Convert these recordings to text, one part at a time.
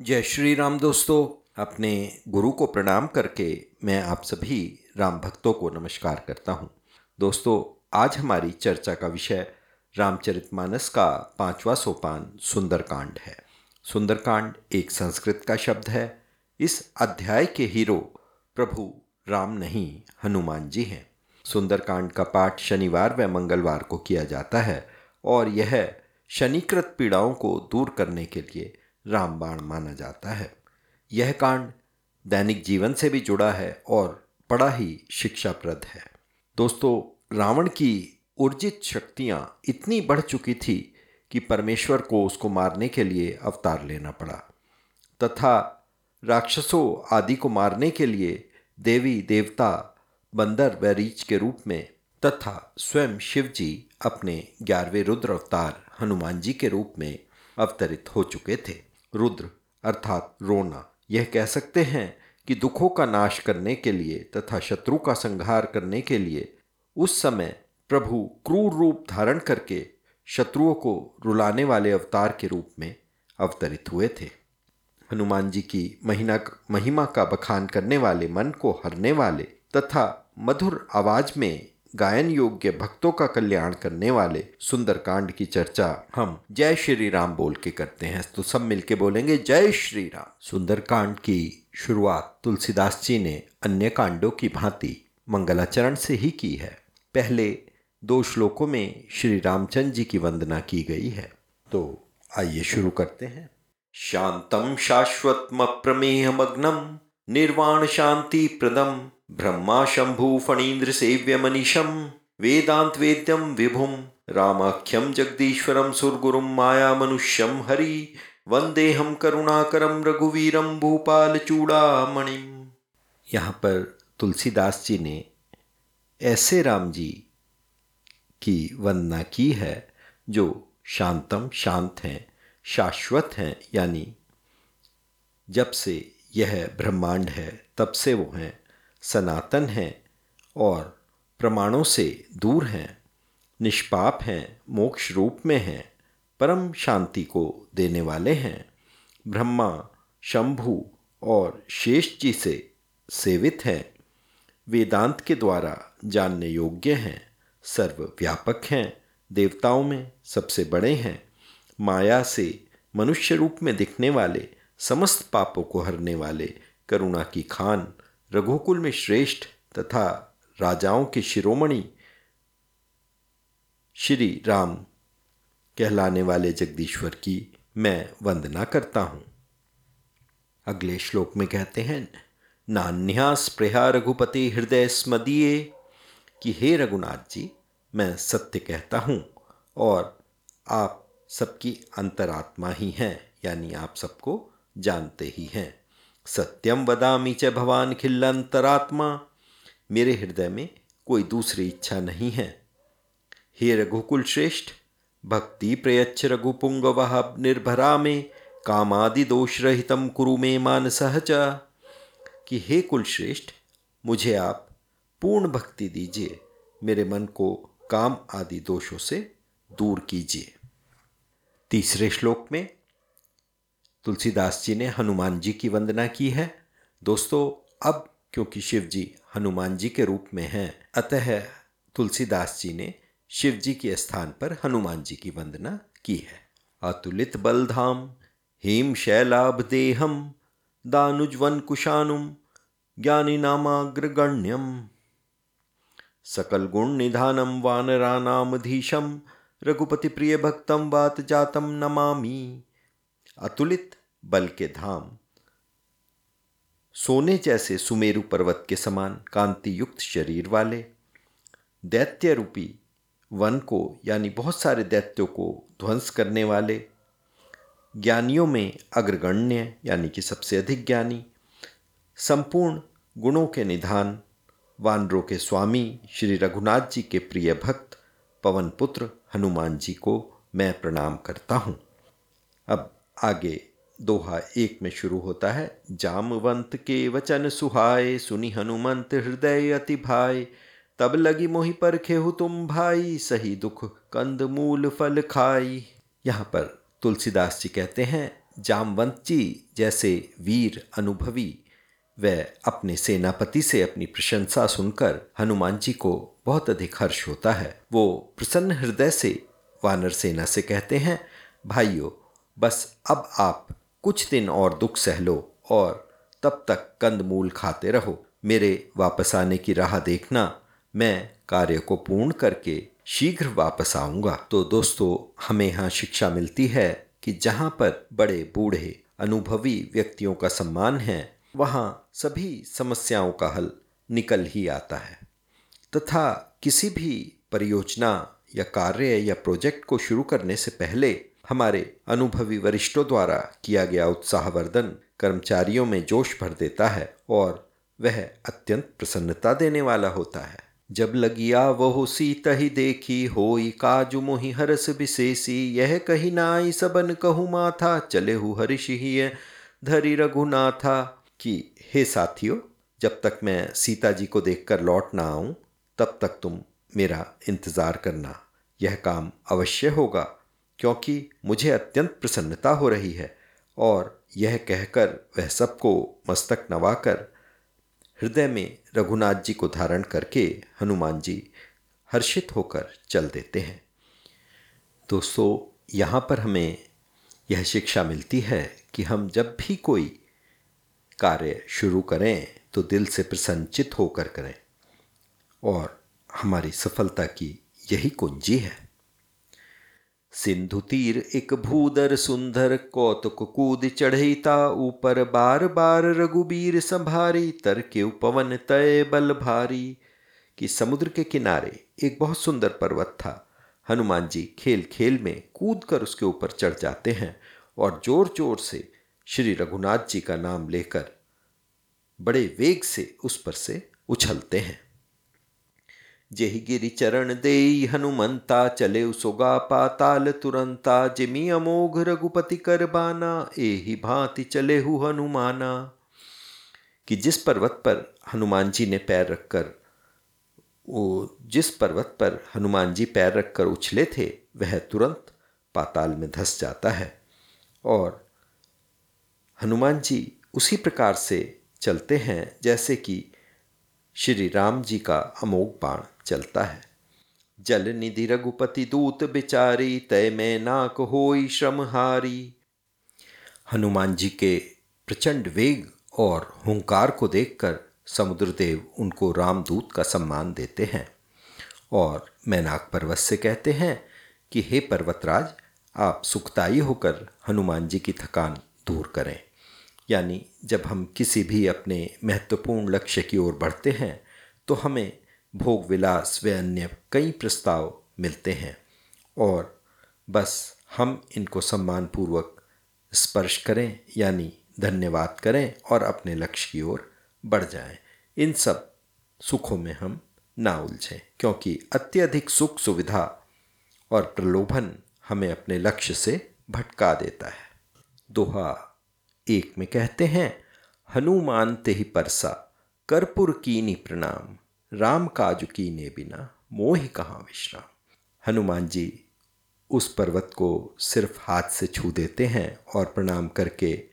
जय श्री राम दोस्तों, अपने गुरु को प्रणाम करके मैं आप सभी राम भक्तों को नमस्कार करता हूँ। दोस्तों, आज हमारी चर्चा का विषय रामचरितमानस का पांचवा सोपान सुंदरकांड है। सुंदरकांड एक संस्कृत का शब्द है। इस अध्याय के हीरो प्रभु राम नहीं, हनुमान जी हैं। सुंदरकांड का पाठ शनिवार व मंगलवार को किया जाता है और यह शनिकृत पीड़ाओं को दूर करने के लिए रामबाण माना जाता है। यह कांड दैनिक जीवन से भी जुड़ा है और बड़ा ही शिक्षाप्रद है। दोस्तों, रावण की ऊर्जित शक्तियाँ इतनी बढ़ चुकी थी कि परमेश्वर को उसको मारने के लिए अवतार लेना पड़ा। तथा राक्षसों आदि को मारने के लिए देवी, देवता, बंदर व रीच के रूप में तथा स्वयं शिव जी अपने ग्यारहवें रुद्र अवतार हनुमान जी के रूप में अवतरित हो चुके थे। रुद्र, अर्थात रोना। यह कह सकते हैं कि दुखों का नाश करने के लिए तथा शत्रु का संहार करने के लिए उस समय प्रभु क्रूर रूप धारण करके शत्रुओं को रुलाने वाले अवतार के रूप में अवतरित हुए थे। हनुमान जी की महीना महिमा का बखान करने वाले, मन को हरने वाले तथा मधुर आवाज़ में गायन योग्य भक्तों का कल्याण करने वाले सुंदरकांड की चर्चा हम जय श्री राम बोल के करते हैं। तो सब मिलके बोलेंगे जय श्री राम। सुंदरकांड की शुरुआत तुलसीदास जी ने अन्य कांडों की भांति मंगलाचरण से ही की है। पहले दो श्लोकों में श्री रामचंद्र जी की वंदना की गई है। तो आइए शुरू करते हैं। शांतम शाश्वतम प्रमेय मग्नम निर्वाण शांति प्रदम। ब्रह्मा शंभु फणीन्द्र सेव्य मनीषम, वेदांत वेद्यम विभुम रामाख्यम जगदीश्वरम सुरगुरुम माया मनुष्यम हरि वंदेहम करुणाकरम रघुवीरम भूपाल चूड़ामणिम। यहाँ पर तुलसीदास जी ने ऐसे राम जी की वंदना की है जो शांतम शांत हैं, शाश्वत हैं, यानी जब से यह ब्रह्मांड है, तब से वो हैं। सनातन हैं और प्रमाणों से दूर हैं, निष्पाप हैं, मोक्ष रूप में हैं, परम शांति को देने वाले हैं। ब्रह्मा, शंभु और शेष जी से सेवित हैं। वेदांत के द्वारा जानने योग्य हैं, सर्वव्यापक हैं, देवताओं में सबसे बड़े हैं। माया से मनुष्य रूप में दिखने वाले समस्त पापों को हरने वाले करुणा की खान रघुकुल में श्रेष्ठ तथा राजाओं के शिरोमणि श्री राम कहलाने वाले जगदीश्वर की मैं वंदना करता हूँ। अगले श्लोक में कहते हैं नान्या स्प्रहा रघुपति हृदय स्मदीय कि हे रघुनाथ जी, मैं सत्य कहता हूँ और आप सबकी अंतरात्मा ही हैं, यानी आप सबको जानते ही हैं। सत्यम वदामी च भवान खिल्लंतरात्मा मेरे हृदय में कोई दूसरी इच्छा नहीं है। हे रघुकुल श्रेष्ठ भक्ति प्रयच्छ रघुपुंग वह निर्भरा में, कामादि दोष रहितम कुरु में मान सहच कि हे कुलश्रेष्ठ, मुझे आप पूर्ण भक्ति दीजिए, मेरे मन को काम आदि दोषों से दूर कीजिए। तीसरे श्लोक में तुलसीदास जी ने हनुमान जी की वंदना की है। दोस्तों, अब क्योंकि शिव जी हनुमान जी के रूप में हैं, अतः तुलसीदास जी ने शिव जी के स्थान पर हनुमान जी की वंदना की है। अतुलित बलधाम, हेम शैलाभ देहम दानुजवन कुशानुम, ज्ञानी नामाग्रगण्यम सकल गुण निधानम वानरानामधीशम रघुपति प्रिय भक्तम वात जातम नमामि। अतुलित बल के धाम, सोने जैसे सुमेरु पर्वत के समान कांति युक्त शरीर वाले दैत्य रूपी वन को, यानी बहुत सारे दैत्यों को ध्वंस करने वाले, ज्ञानियों में अग्रगण्य, यानी कि सबसे अधिक ज्ञानी, संपूर्ण गुणों के निधान, वानरों के स्वामी, श्री रघुनाथ जी के प्रिय भक्त, पवन पुत्र, हनुमान जी को मैं प्रणाम करता हूँ। अब आगे दोहा एक में शुरू होता है, जामवंत के वचन सुहाय सुनी हनुमंत हृदय अति भाई तब लगी मोहि पर खेहु तुम भाई, सही दुख कंद मूल फल खाई। यहाँ पर तुलसीदास जी कहते हैं, जामवंत जी जैसे वीर अनुभवी व अपने सेनापति से अपनी प्रशंसा सुनकर हनुमान जी को बहुत अधिक हर्ष होता है। वो प्रसन्न हृदय से वानर सेना से कहते हैं, भाइयों बस अब आप कुछ दिन और दुख सह लो और तब तक कंदमूल खाते रहो। मेरे वापस आने की राह देखना, मैं कार्य को पूर्ण करके शीघ्र वापस आऊँगा। तो दोस्तों, हमें यहाँ शिक्षा मिलती है कि जहाँ पर बड़े बूढ़े अनुभवी व्यक्तियों का सम्मान है, वहाँ सभी समस्याओं का हल निकल ही आता है। तथा किसी भी परियोजना या कार्य या प्रोजेक्ट को शुरू करने से पहले हमारे अनुभवी वरिष्ठों द्वारा किया गया उत्साहवर्धन कर्मचारियों में जोश भर देता है और वह अत्यंत प्रसन्नता देने वाला होता है। जब लगिया वह सीत ही देखी, होई काजु मोहि हरस विशेषी यह कही नाई सबन कहु माथा, चले हु हरिष ही धरी रघुनाथा। कि हे साथियों, जब तक मैं सीता जी को देखकर लौट ना आऊँ, तब तक तुम मेरा इंतज़ार करना। यह काम अवश्य होगा। क्योंकि मुझे अत्यंत प्रसन्नता हो रही है, और यह कहकर वह सबको मस्तक नवाकर हृदय में रघुनाथ जी को धारण करके हनुमान जी हर्षित होकर चल देते हैं। दोस्तों, यहाँ पर हमें यह शिक्षा मिलती है कि हम जब भी कोई कार्य शुरू करें तो दिल से प्रसन्नचित होकर करें, और हमारी सफलता की यही कुंजी है। सिंधु तीर एक भूदर सुंदर कौतुक कूद चढ़ईता ऊपर बार बार रघुबीर संभारी तर के उपवन तय बल भारी। कि समुद्र के किनारे एक बहुत सुंदर पर्वत था। हनुमान जी खेल खेल में कूद कर उसके ऊपर चढ़ जाते हैं और ज़ोर ज़ोर से श्री रघुनाथ जी का नाम लेकर बड़े वेग से उस पर से उछलते हैं। जेहि गिरि चरण दे हनुमंता चले उसोगा पाताल तुरंता जिमी अमोघ रघुपति कर बाना एहि भांति चले हु हनुमाना कि जिस पर्वत पर हनुमान जी ने पैर रखकर, वो जिस पर्वत पर हनुमान जी पैर रखकर उछले थे, वह तुरंत पाताल में धस जाता है और हनुमान जी उसी प्रकार से चलते हैं, जैसे कि श्री राम जी का अमोघ बाण। चलता है। जल निधि रघुपति दूत बिचारी, तय में नाक होई श्रमहारी हनुमान जी के प्रचंड वेग और हुंकार को देखकर समुद्रदेव उनको रामदूत का सम्मान देते हैं और मैनाक पर्वत से कहते हैं कि, हे पर्वतराज, आप सुखदायी होकर हनुमान जी की थकान दूर करें। यानी जब हम किसी भी अपने महत्वपूर्ण लक्ष्य की ओर बढ़ते हैं तो हमें भोग विलास व अन्य कई प्रस्ताव मिलते हैं और बस हम इनको सम्मानपूर्वक स्पर्श करें, यानी धन्यवाद करें और अपने लक्ष्य की ओर बढ़ जाएँ। इन सब सुखों में हम ना उलझें, क्योंकि अत्यधिक सुख सुविधा और प्रलोभन हमें अपने लक्ष्य से भटका देता है दोहा एक में कहते हैं हनुमान ते ही परसा, कर्पुर कीनी प्रणाम राम काज कीने बिना मोह कहाँ विश्राम। हनुमान जी उस पर्वत को सिर्फ़ हाथ से छू देते हैं और प्रणाम करके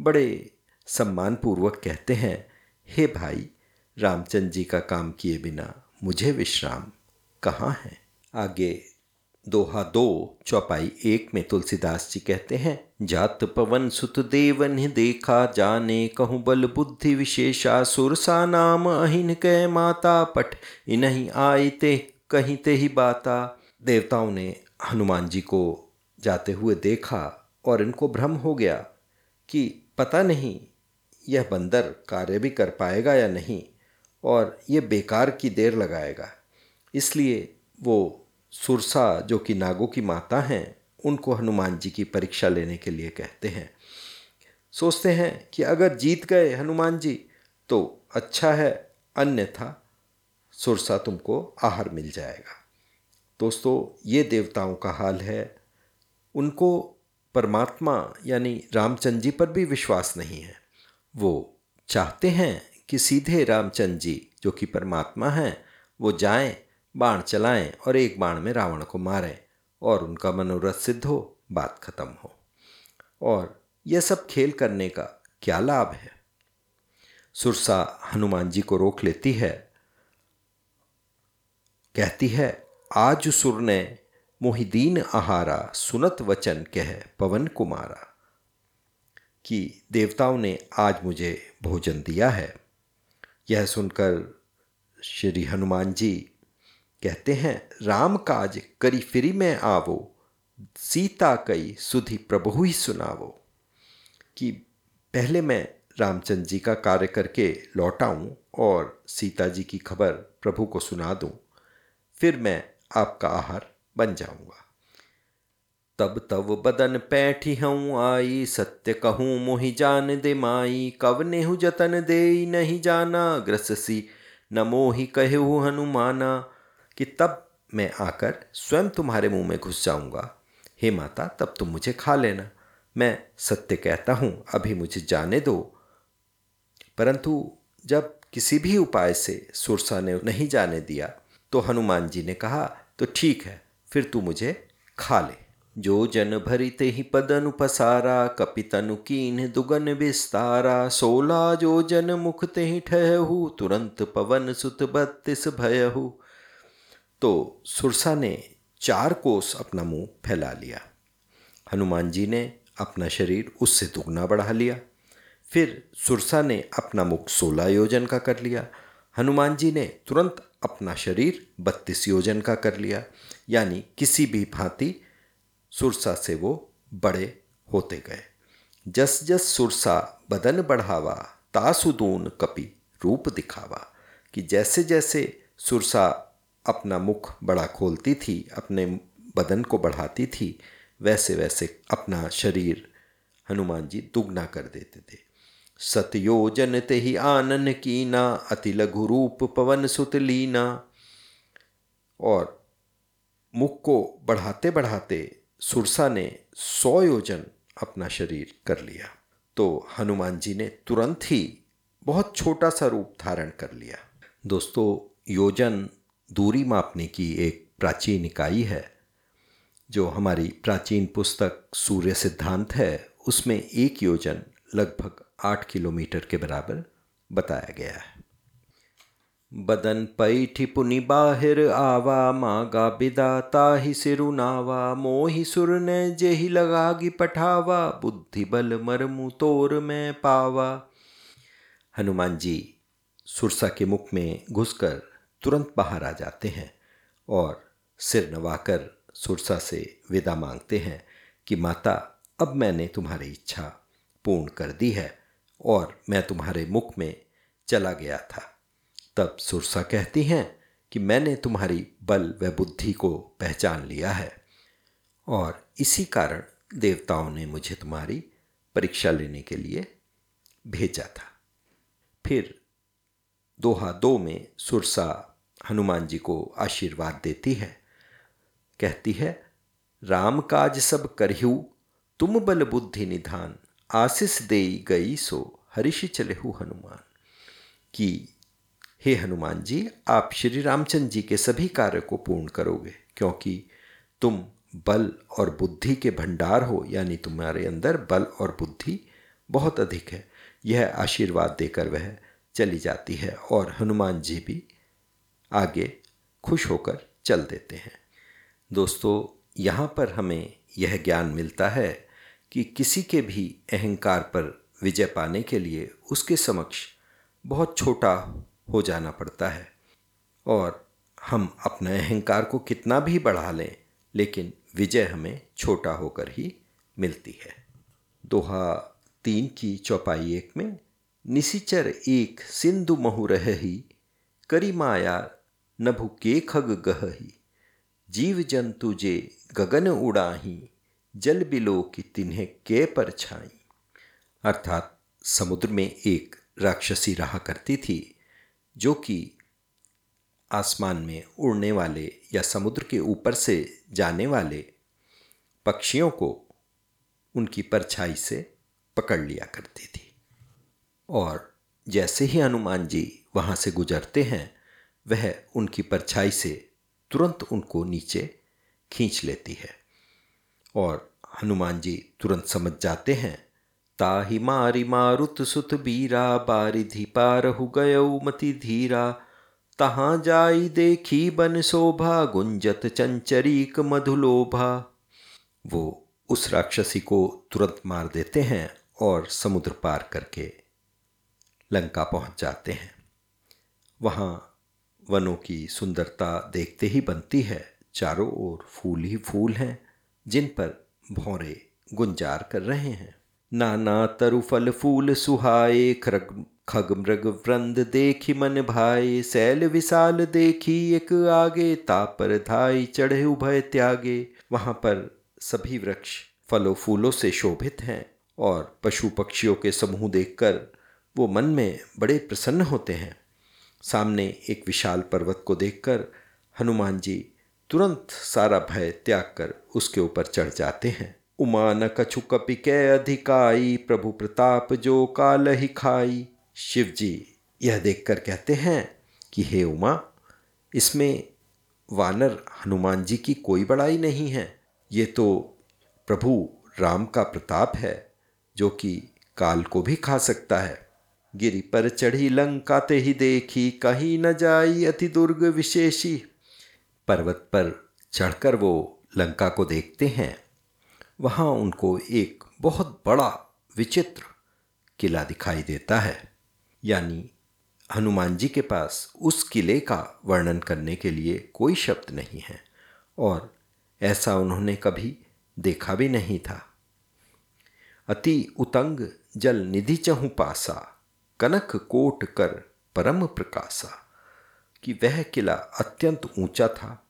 बड़े सम्मानपूर्वक कहते हैं, हे भाई रामचंद्र जी का काम किए बिना मुझे विश्राम कहाँ है? आगे दोहा दो, चौपाई एक में तुलसीदास जी कहते हैं, जात पवन सुत देवन देखा, जाने कहूँ बल बुद्धि विशेषा सुरसा नाम अहिन कह माता पठ, इन्हीं आए ते, कहीं ते ही बाता। देवताओं ने हनुमान जी को जाते हुए देखा और इनको भ्रम हो गया कि पता नहीं यह बंदर कार्य भी कर पाएगा या नहीं, और ये बेकार की देर लगाएगा। इसलिए वो सुरसा, जो कि नागों की माता हैं, उनको हनुमान जी की परीक्षा लेने के लिए कहते हैं। सोचते हैं कि अगर जीत गए हनुमान जी तो अच्छा है, अन्यथा सुरसा तुमको आहार मिल जाएगा। दोस्तों, ये देवताओं का हाल है। उनको परमात्मा यानी रामचंद्र जी पर भी विश्वास नहीं है। वो चाहते हैं कि सीधे रामचंद्र जी, जो कि परमात्मा हैं, वो जाएँ बाण चलाएँ और एक बाण में रावण को मारें और उनका मनोरथ सिद्ध हो, बात खत्म हो। और यह सब खेल करने का क्या लाभ है? सुरसा हनुमान जी को रोक लेती है। कहती है, आज सुर ने मोहिदीन आहारा सुनत वचन कह पवन कुमारा कि देवताओं ने आज मुझे भोजन दिया है। यह सुनकर श्री हनुमान जी कहते हैं, राम काज करी फिरी में आवो, सीता कई सुधि प्रभु ही सुनावो। कि पहले मैं रामचंद्र जी का कार्य करके लौट आऊँ और सीता जी की खबर प्रभु को सुना दूँ, फिर मैं आपका आहार बन जाऊँगा। तब तब बदन पैठी हूँ, आई सत्य कहूँ, मोहि जान दे माई कव नेहु जतन दे नहीं जाना, ग्रससी न मोहि कहू हनुमाना कि तब मैं आकर स्वयं तुम्हारे मुँह में घुस जाऊँगा। हे माता, तब तुम मुझे खा लेना। मैं सत्य कहता हूँ, अभी मुझे जाने दो। परंतु जब किसी भी उपाय से सुरसा ने नहीं जाने दिया तो हनुमान जी ने कहा तो ठीक है, फिर तू मुझे खा ले। जो जन भरिते ही पदन पसारा, कपितनु कीन दुगन विस्तारा, सोला जो जन मुख ते ही ठहु तुरंत पवन सुत बत्तीस भयहु। तो सुरसा ने चार कोस अपना मुँह फैला लिया। हनुमान जी ने अपना शरीर उससे दुगना बढ़ा लिया। फिर सुरसा ने अपना मुख सोलह योजन का कर लिया। हनुमान जी ने तुरंत अपना शरीर बत्तीस योजन का कर लिया। यानी किसी भी भांति सुरसा से वो बड़े होते गए। जस जस सुरसा बदन बढ़ावा तासुदून कपि रूप दिखावा, कि जैसे जैसे सुरसा अपना मुख बड़ा खोलती थी, अपने बदन को बढ़ाती थी, वैसे वैसे अपना शरीर हनुमान जी दुगना कर देते थे। सतयोजन ते ही आनन कीना, अति लघु रूप पवन सुत लीना। और मुख को बढ़ाते बढ़ाते सुरसा ने सौ योजन अपना शरीर कर लिया। तो हनुमान जी ने तुरंत ही बहुत छोटा सा रूप धारण कर लिया। दोस्तों, योजन दूरी मापने की एक प्राचीन इकाई है, जो हमारी प्राचीन पुस्तक सूर्य सिद्धांत है, उसमें एक योजन लगभग आठ किलोमीटर के बराबर बताया गया है। बदन पैठी पुनि बाहिर आवा, मागा बिदाता ही सिरुनावा मोहि सुर ने जेहि लगागी पठावा, बुद्धि बल मरमु तोर में पावा। हनुमान जी सुरसा के मुख में घुसकर तुरंत बाहर आ जाते हैं और सिर नवाकर सुरसा से विदा मांगते हैं कि, माता, अब मैंने तुम्हारी इच्छा पूर्ण कर दी है और मैं तुम्हारे मुख में चला गया था। तब सुरसा कहती हैं कि, मैंने तुम्हारी बल व बुद्धि को पहचान लिया है और इसी कारण देवताओं ने मुझे तुम्हारी परीक्षा लेने के लिए भेजा था। फिर दोहा दो में सुरसा हनुमान जी को आशीर्वाद देती है। कहती है, राम काज सब करहु, तुम बल बुद्धि निधान, आशीष दे गई सो हरिश चलेहु हनुमान। कि, हे हनुमान जी, आप श्री रामचंद्र जी के सभी कार्य को पूर्ण करोगे, क्योंकि तुम बल और बुद्धि के भंडार हो, यानी तुम्हारे अंदर बल और बुद्धि बहुत अधिक है। यह आशीर्वाद देकर वह चली जाती है और हनुमान जी भी आगे खुश होकर चल देते हैं। दोस्तों, यहाँ पर हमें यह ज्ञान मिलता है कि किसी के भी अहंकार पर विजय पाने के लिए उसके समक्ष बहुत छोटा हो जाना पड़ता है और हम अपने अहंकार को कितना भी बढ़ा लें, लेकिन विजय हमें छोटा होकर ही मिलती है। दोहा तीन की चौपाई एक में, निशिचर एक सिंधु महु रह ही, करी माया नभु के खग गही जीव जंतु जे गगन उड़ाही, जल बिलो की तिन्हें के पर छाई। अर्थात समुद्र में एक राक्षसी रहा करती थी, जो कि आसमान में उड़ने वाले या समुद्र के ऊपर से जाने वाले पक्षियों को उनकी परछाई से पकड़ लिया करती थी। और जैसे ही हनुमान जी वहाँ से गुजरते हैं वह उनकी परछाई से तुरंत उनको नीचे खींच लेती है। और हनुमान जी तुरंत समझ जाते हैं, ताहि मारी मारुत सुत बीरा, बारिधि पारहु गयौ मति धीरा। तहाँ जाई देखी बन शोभा, गुंजत चंचरीक मधुलोभा। वो उस राक्षसी को तुरंत मार देते हैं और समुद्र पार करके लंका पहुँच जाते हैं। वहाँ वनों की सुंदरता देखते ही बनती है। चारों ओर फूल ही फूल हैं, जिन पर भौरे गुंजार कर रहे हैं। नाना तरु फल फूल सुहाए, खरग, खग मृग वृंद देखी मन भाई सैल विशाल देखी एक आगे, तापर धाई चढ़े उभय त्यागे। वहाँ पर सभी वृक्ष फलों फूलों से शोभित हैं और पशु पक्षियों के समूह देखकर वो मन में बड़े प्रसन्न होते हैं। सामने एक विशाल पर्वत को देखकर हनुमान जी तुरंत सारा भय त्याग कर उसके ऊपर चढ़ जाते हैं। उमा न कछु कपि कै अधिकाई, प्रभु प्रताप जो काल ही खाई। शिव जी यह देखकर कहते हैं कि, हे उमा, इसमें वानर हनुमान जी की कोई बड़ाई नहीं है। ये तो प्रभु राम का प्रताप है, जो कि काल को भी खा सकता है। गिरी पर चढ़ी लंका ते ही देखी, कहीं न जाई अति दुर्ग विशेषी। पर्वत पर चढ़कर वो लंका को देखते हैं। वहाँ उनको एक बहुत बड़ा विचित्र किला दिखाई देता है। यानी हनुमान जी के पास उस किले का वर्णन करने के लिए कोई शब्द नहीं है और ऐसा उन्होंने कभी देखा भी नहीं था। अति उतंग जल निधि चहु पासा। कनक कोट कर परम प्रकाशा, कि वह किला अत्यंत ऊँचा था।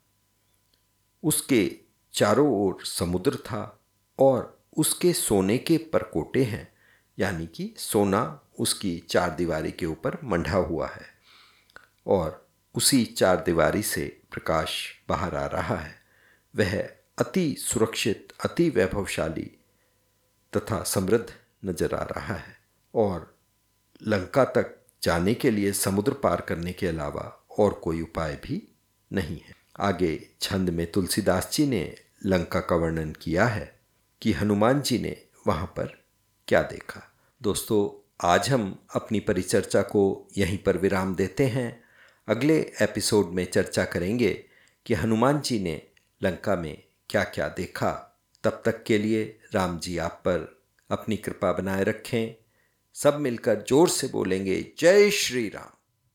उसके चारों ओर समुद्र था और उसके सोने के परकोटे हैं, यानी कि सोना उसकी चार दीवारी के ऊपर मंढा हुआ है और उसी चार दीवारी से प्रकाश बाहर आ रहा है। वह अति सुरक्षित, अति वैभवशाली तथा समृद्ध नज़र आ रहा है और लंका तक जाने के लिए समुद्र पार करने के अलावा और कोई उपाय भी नहीं है। आगे छंद में तुलसीदास जी ने लंका का वर्णन किया है कि हनुमान जी ने वहाँ पर क्या देखा। दोस्तों, आज हम अपनी परिचर्चा को यहीं पर विराम देते हैं। अगले एपिसोड में चर्चा करेंगे कि हनुमान जी ने लंका में क्या क्या देखा। तब तक के लिए राम जी आप पर अपनी कृपा बनाए रखें। सब मिलकर ज़ोर से बोलेंगे जय श्री राम।